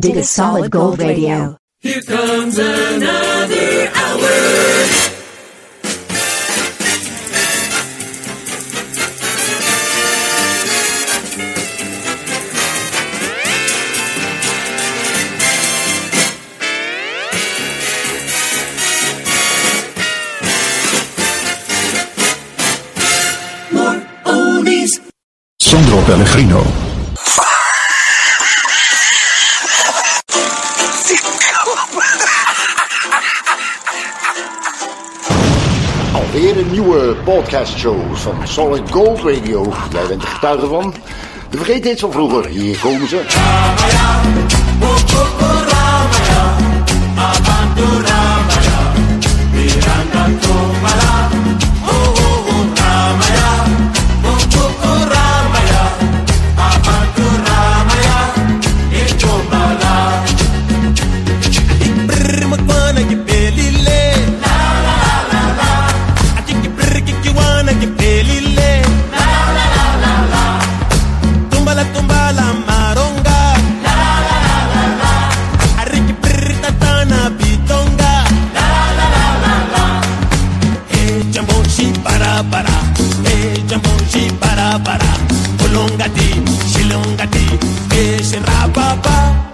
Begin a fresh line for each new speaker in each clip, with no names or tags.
Dig a solid gold radio.
Here comes another hour.
Sandro Pellegrino.
een nieuwe podcastshow van Solid Gold Radio. Wij bent er getuige van. De vergeet dit van vroeger. Hier komen ze.
ti, shilongati, que se rapa pa.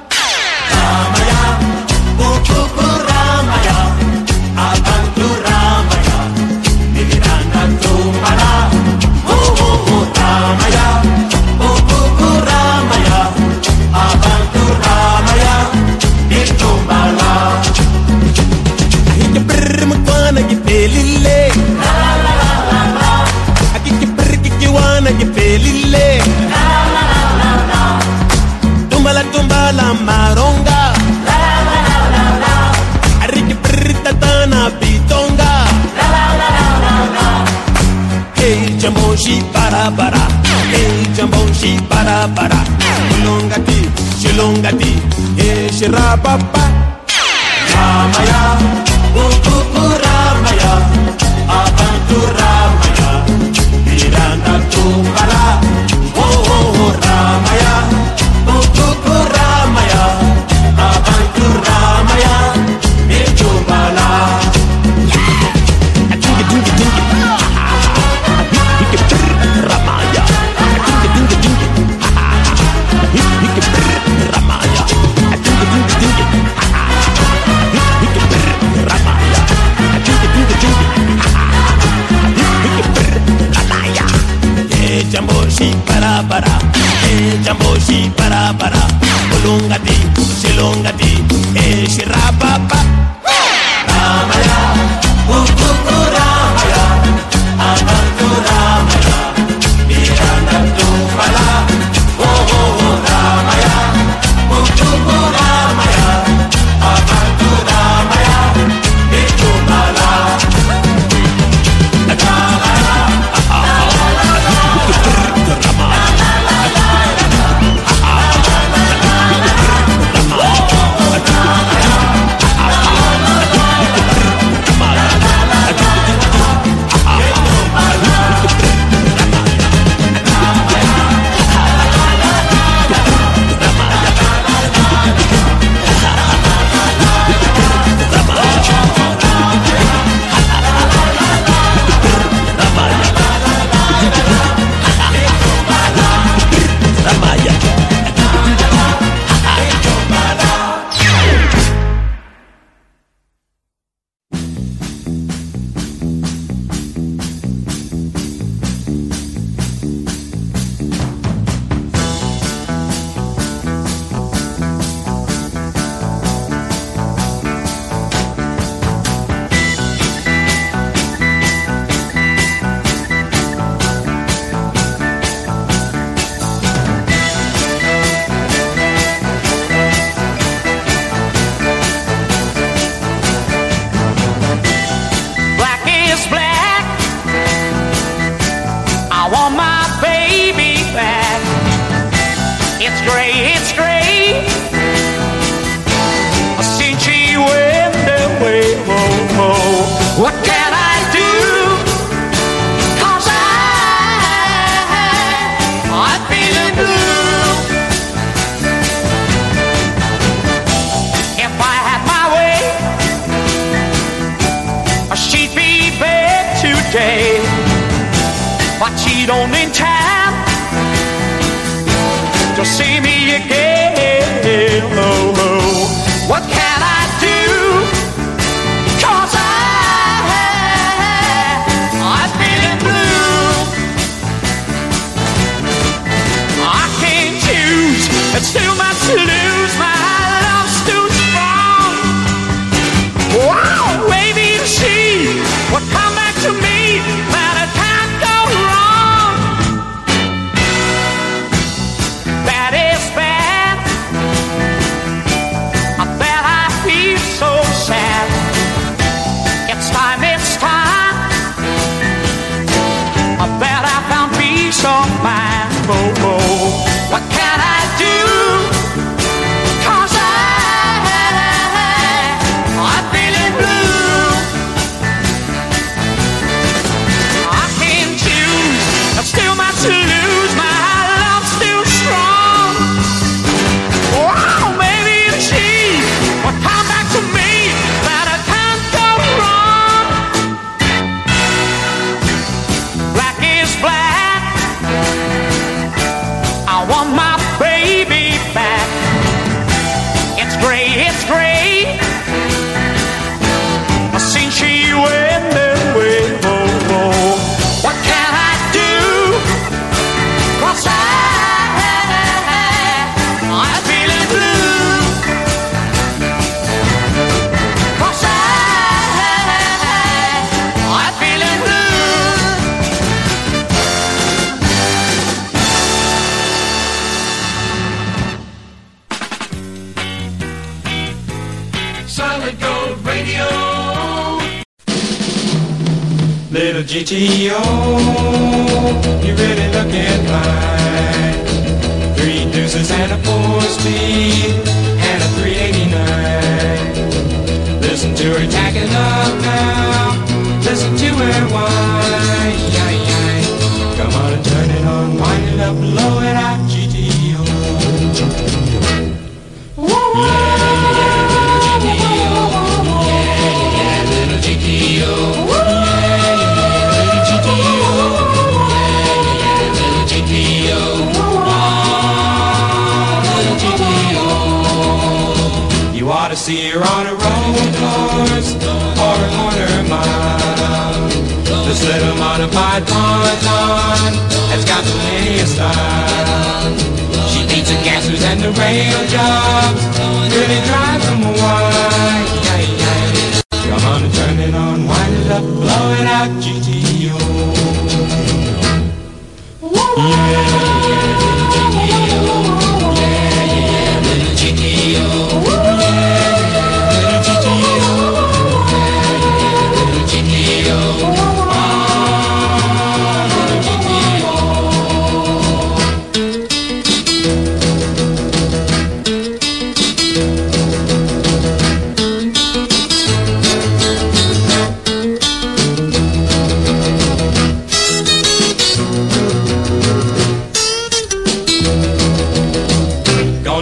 longa ti, e xerababá. jamboshi para para, eh jamboshi para para, olungati, silungati, eh shirapapa.
What can I do?
Little GTO, you really looking fine. Three deuces and a four speed and a 389. Listen to her tacking up now. Listen to her whine. Come on and turn it on, wind it up, blow it out, see her on a roll course or a corner mile. This little modified Pontiac has got plenty of style. She beats the gassers and the rail jobs, really drives them wild. Come on and turn it on, wind it up, blow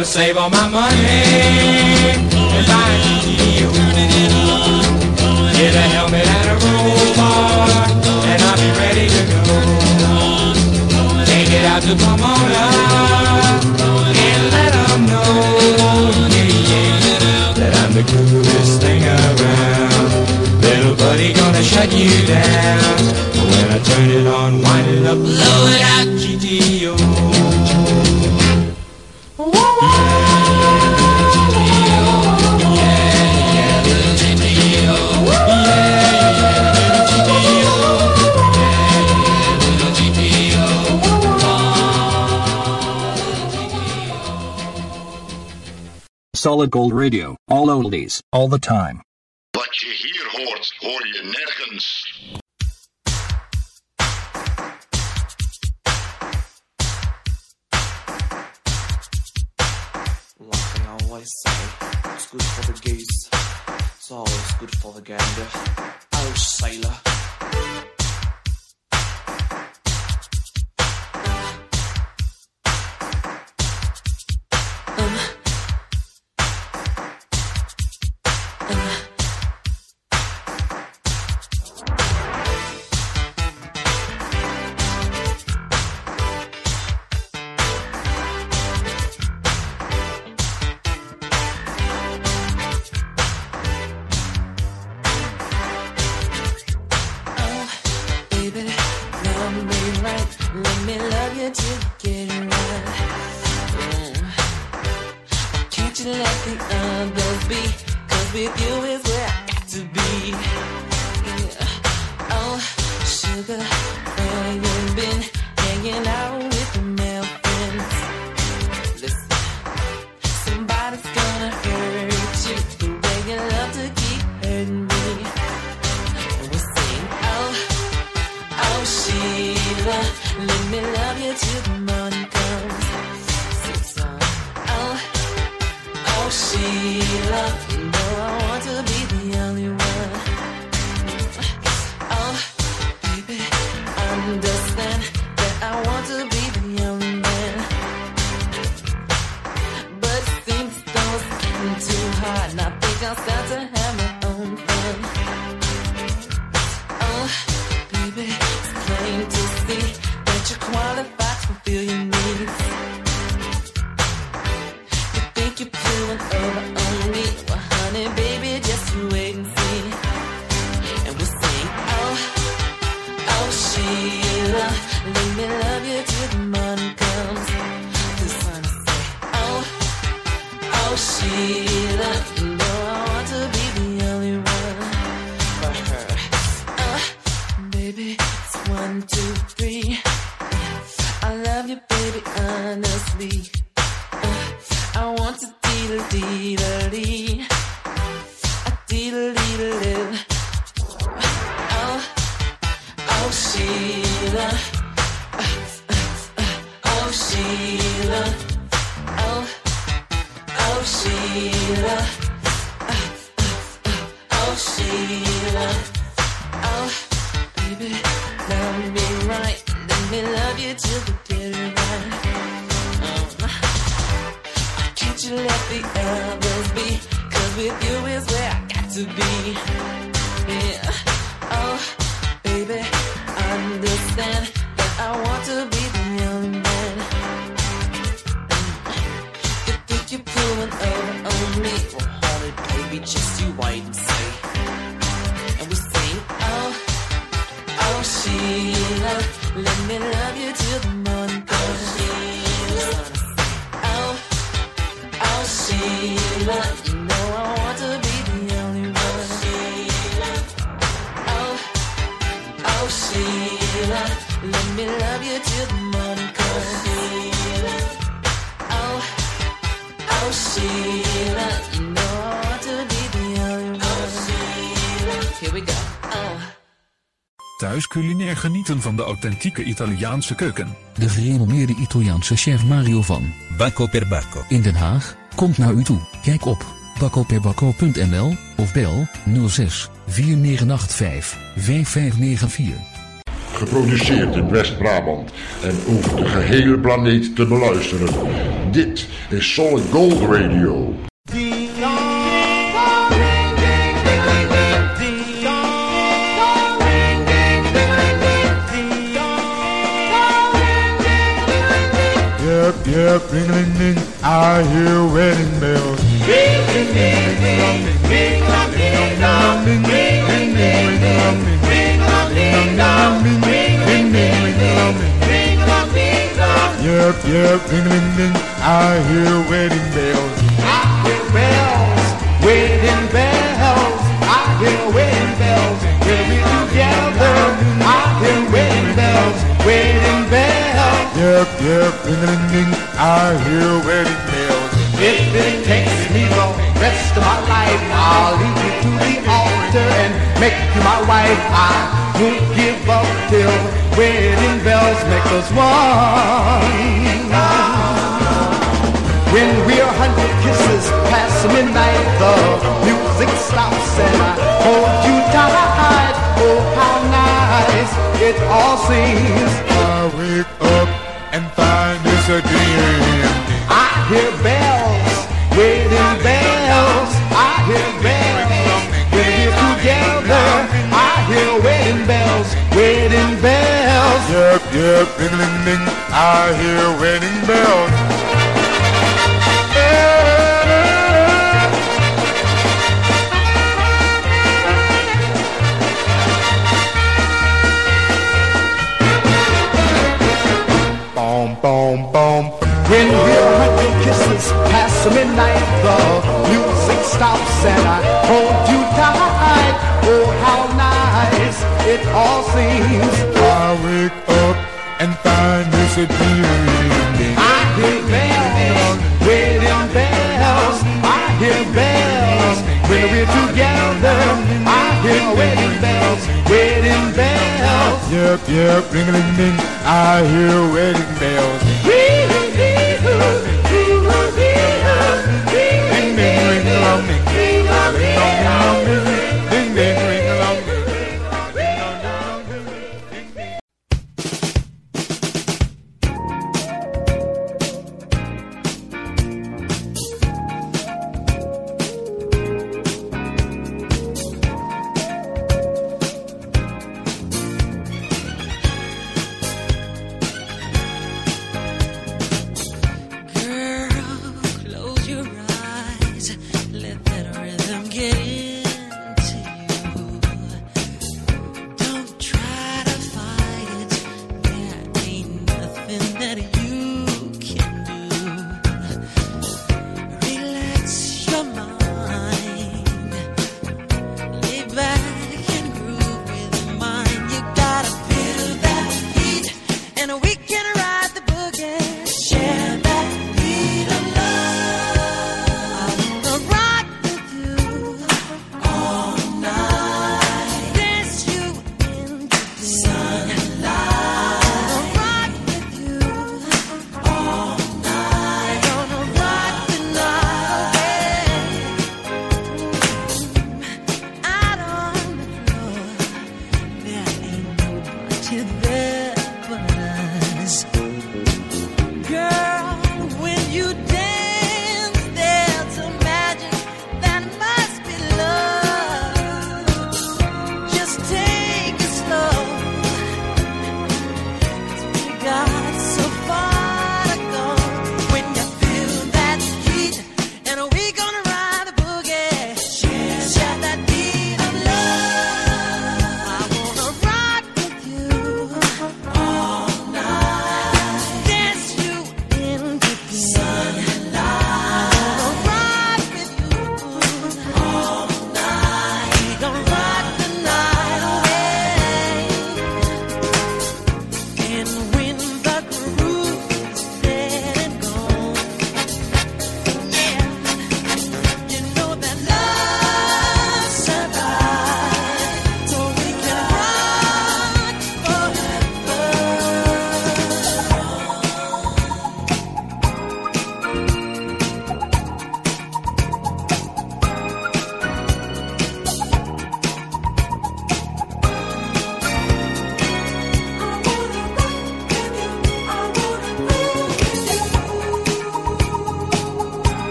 Gonna save all my money and buy a GTO. Get a helmet and a roll bar, and I'll be ready to go. Take it out to Pomona and let 'em know, yeah, yeah, that I'm the coolest thing around. Little buddy gonna shut you down. When I turn it on, wind it up, blow it out,
Solid Gold Radio. All oldies. All the time.
Wat je hier hoort, hoor je nergens.
Like I always say, it's good for the geese. It's always good for the gander. Oh, sailor.
Thuis culinair genieten van de authentieke Italiaanse keuken.
De gerenommeerde Italiaanse chef Mario van
Bacco per Bacco.
in Den Haag komt naar u toe. Kijk op bakkoperbakko.nl of bel 06 4985 5594.
Geproduceerd in West-Brabant en over de gehele planeet te beluisteren. Dit is Solid Gold Radio.
Yep, yep, ring a ling ling, I hear wedding bells. Yep, yep, ding ding ding, I hear wedding bells.
I hear bells, wedding bells. I hear wedding bells. We'll be together. I hear wedding bells, wedding bells.
Yep, yep, ding ding ding, I hear wedding bells.
If it takes me the rest of my life, I'll lead you to the altar and make you my wife. I won't give up till wedding bells make us one. When we're a hundred kisses past midnight, the music stops and I hold you tight. Oh, how nice it all seems.
I wake up and find.
I hear bells, wedding bells. I hear bells. When together, I hear wedding bells, wedding bells.
Yep, yep, ring a ling ling, I hear wedding bells. stops and I hold you tight. Oh, how nice it all seems.
I wake up and find you disappearing.
I hear bells, wedding bells. I hear bells when we're together. I hear wedding bells, wedding bells.
Yep, yep, ring a ling I hear wedding bells.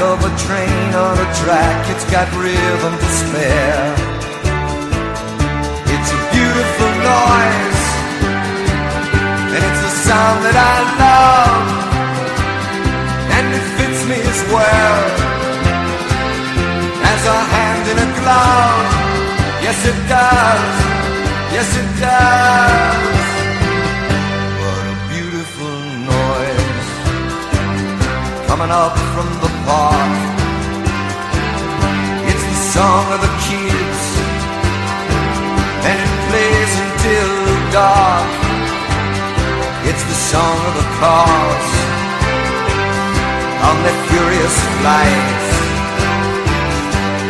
Of a
train on a track, it's got rhythm to spare. It's a beautiful noise, and it's a sound that I love, and it fits me as well as a hand in a glove. Yes, it does. Yes, it does. What a beautiful noise coming up from the It's the song of the kids, and it plays until dark. It's the song of the cars on their furious flights.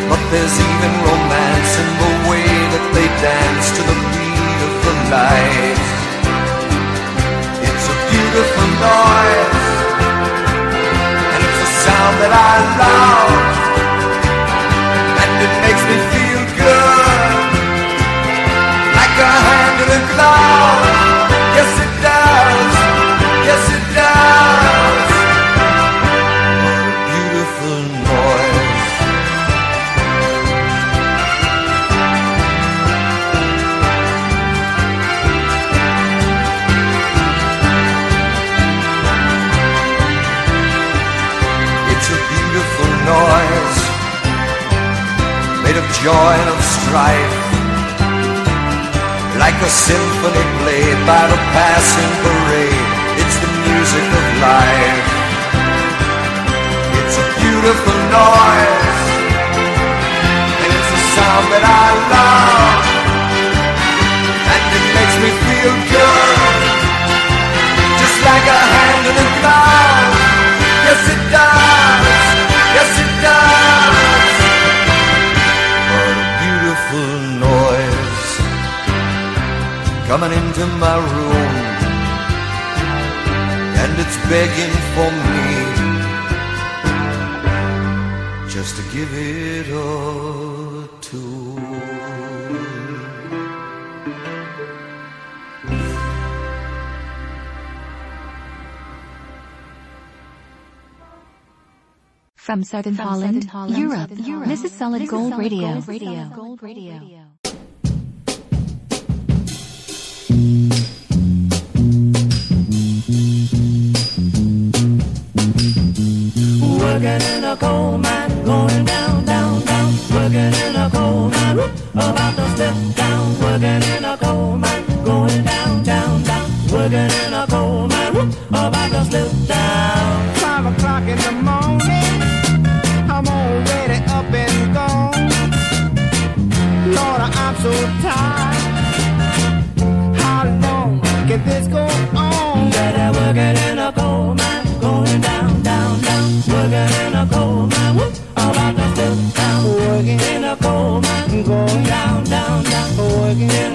But there's even romance in the way that they dance to the beat of the light. It's a beautiful noise, coming into my room, and it's begging for me just to give it a tune.
From Southern Holland, Holland, Europe, This is Solid Gold Radio. Gold Radio.
Working in a coal mine, going down, down, down. Working in a coal mine, about to slip down. Working in a coal mine, going down, down, down. Working in a coal mine, about to slip down.
Five o'clock in the morning, I'm already up and gone. Lord, I'm so tired. How long can this go
down.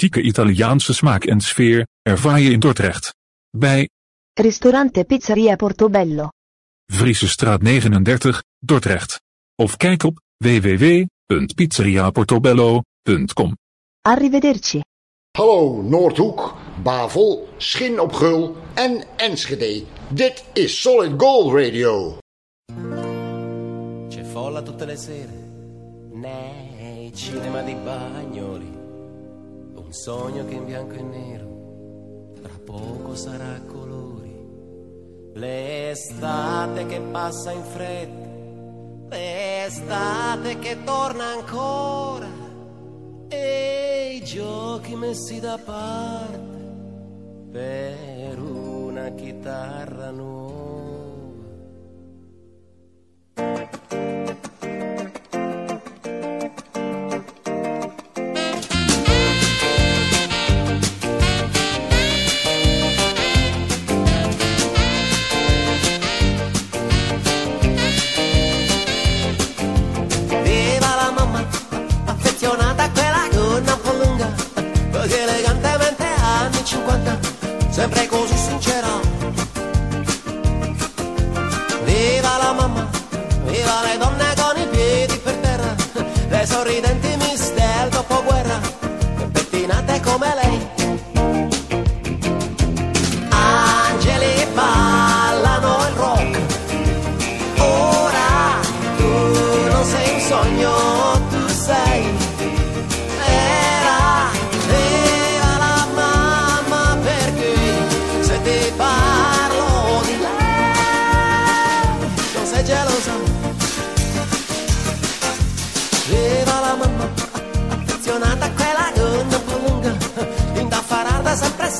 Authentieke Italiaanse smaak en sfeer ervaar je in Dordrecht. Bij
Ristorante Pizzeria Portobello.
Vriesestraat 39, Dordrecht. Of kijk op www.pizzeriaportobello.com.
Arrivederci.
Hallo Noordhoek, Bavel, Schin op Gul en Enschede. Dit is Solid Gold Radio.
C'è folla tutte le sere nei cinema di Bagnoli. Un sogno che in bianco e nero tra poco sarà a colori. L'estate che passa in fretta, l'estate che torna ancora. E i giochi messi da parte per una chitarra nuova.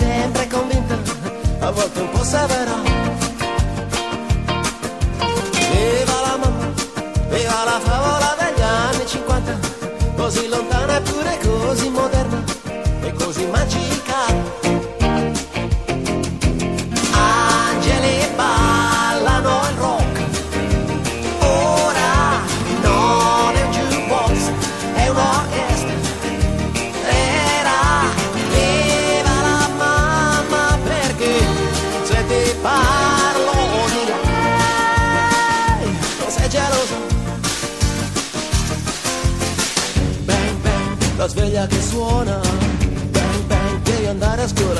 Sempre convinta, a volte un po' severa. Viva la mamma, viva la favola degli anni 50, così lontana eppure così moderna e così magica. Suona. Bang bang, devi andare a scuola. Bang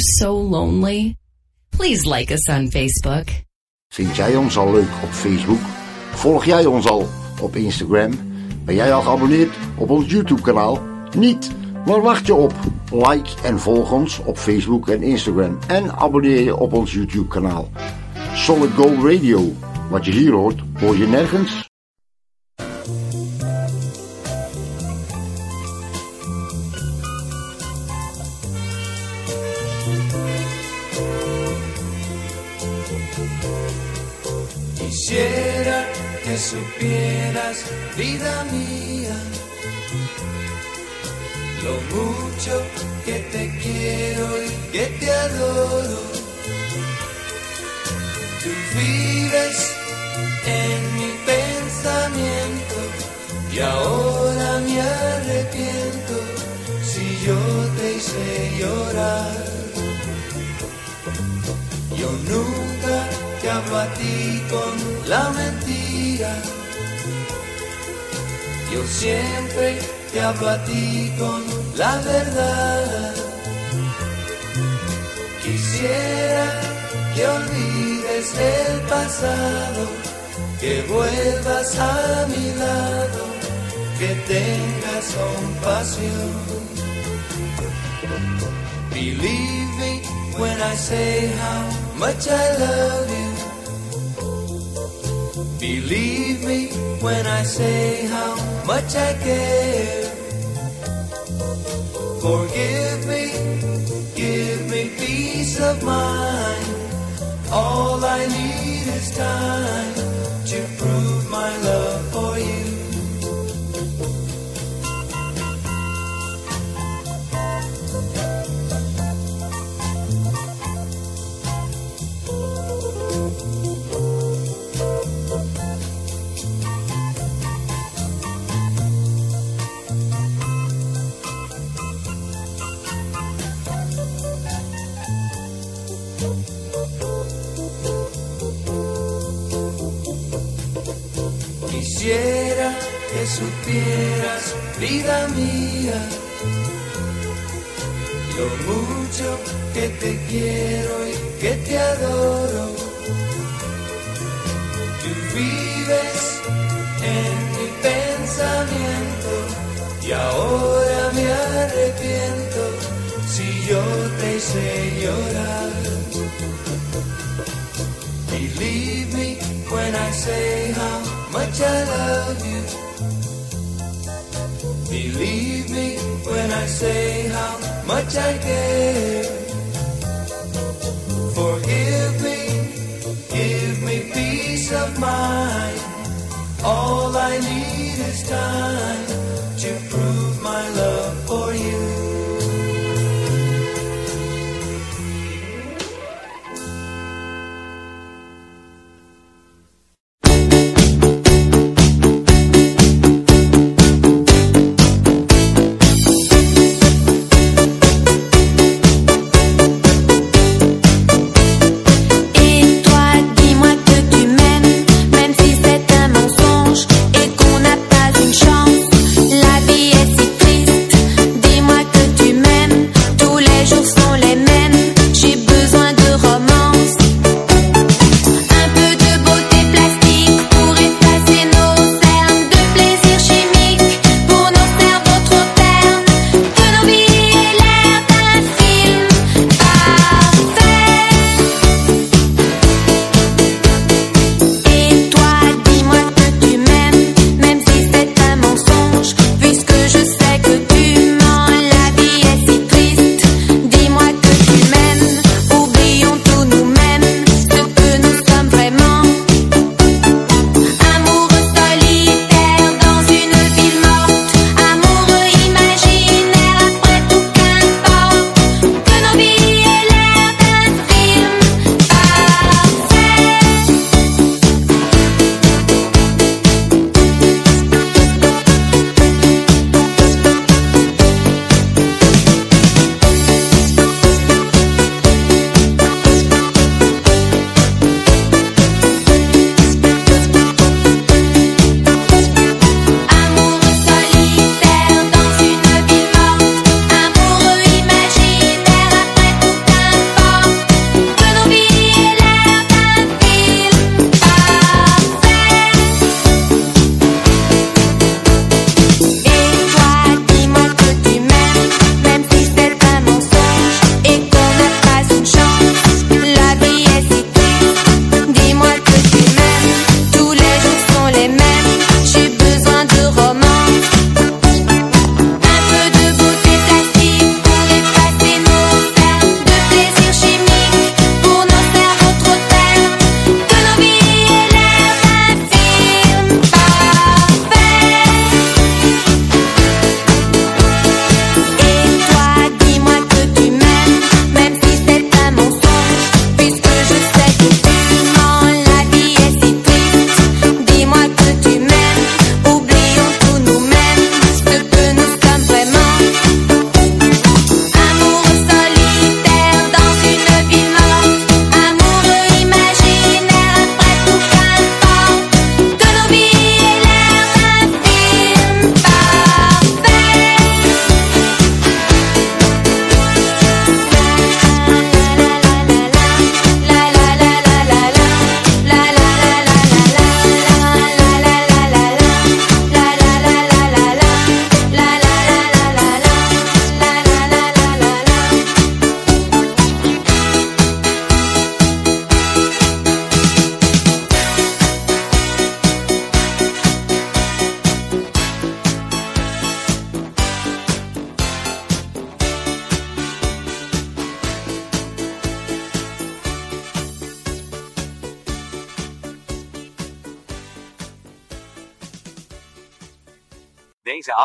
so lonely? Please like us on Facebook.
Vind jij ons al leuk op Facebook? Volg jij ons al op Instagram? Ben jij al geabonneerd op ons YouTube kanaal? Niet? Waar wacht je op? Like en volg ons op Facebook en Instagram. En abonneer je op ons YouTube kanaal. Solid Gold Radio. Wat je hier hoort, hoor je nergens.
Vida mía, lo mucho que te quiero y que te adoro. Tú vives en mi pensamiento y ahora me arrepiento si yo te hice llorar. Yo nunca te hablo a ti con la mentira. Yo siempre te hablo a ti con la verdad. Quisiera que olvides el pasado, que vuelvas a mi lado, que tengas compasión. Believe me when I say how much I love you. Believe me when I say how much I care. Forgive me, give me peace of mind. All I need is time Quisiera que supieras, vida mía, lo mucho que te quiero y que te adoro. Tú vives en mi pensamiento y ahora me arrepiento si yo te hice llorar. Say how much I love you. Believe me when I say how much I care. Forgive me, give me peace of mind. All I need is time to prove my love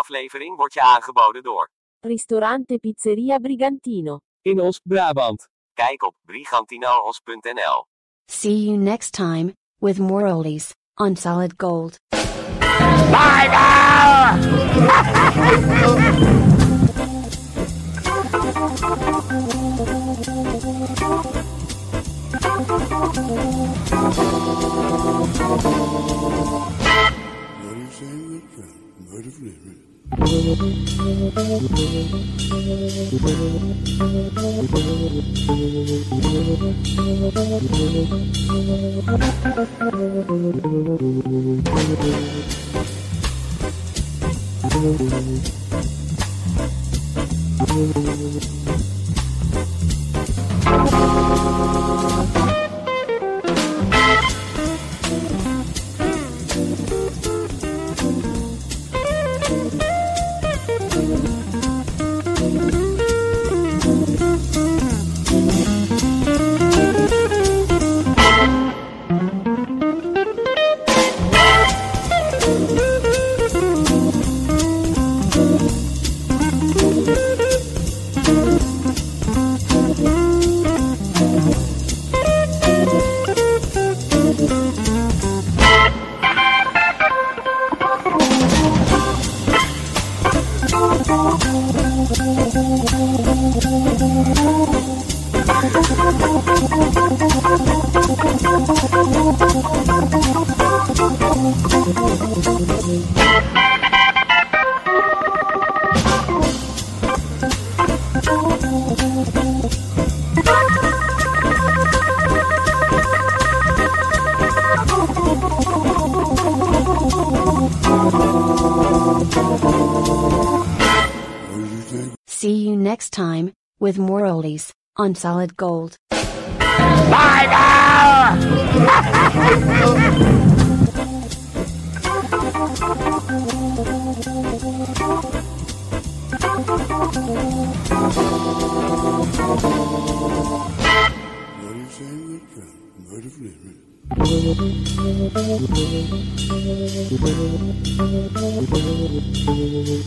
aflevering wordt je aangeboden door
Ristorante Pizzeria Brigantino.
In Oost-Brabant. Kijk op brigantinoos.nl.
See you next time, with more oldies, on solid gold. See you. next time, with more oldies, on solid gold.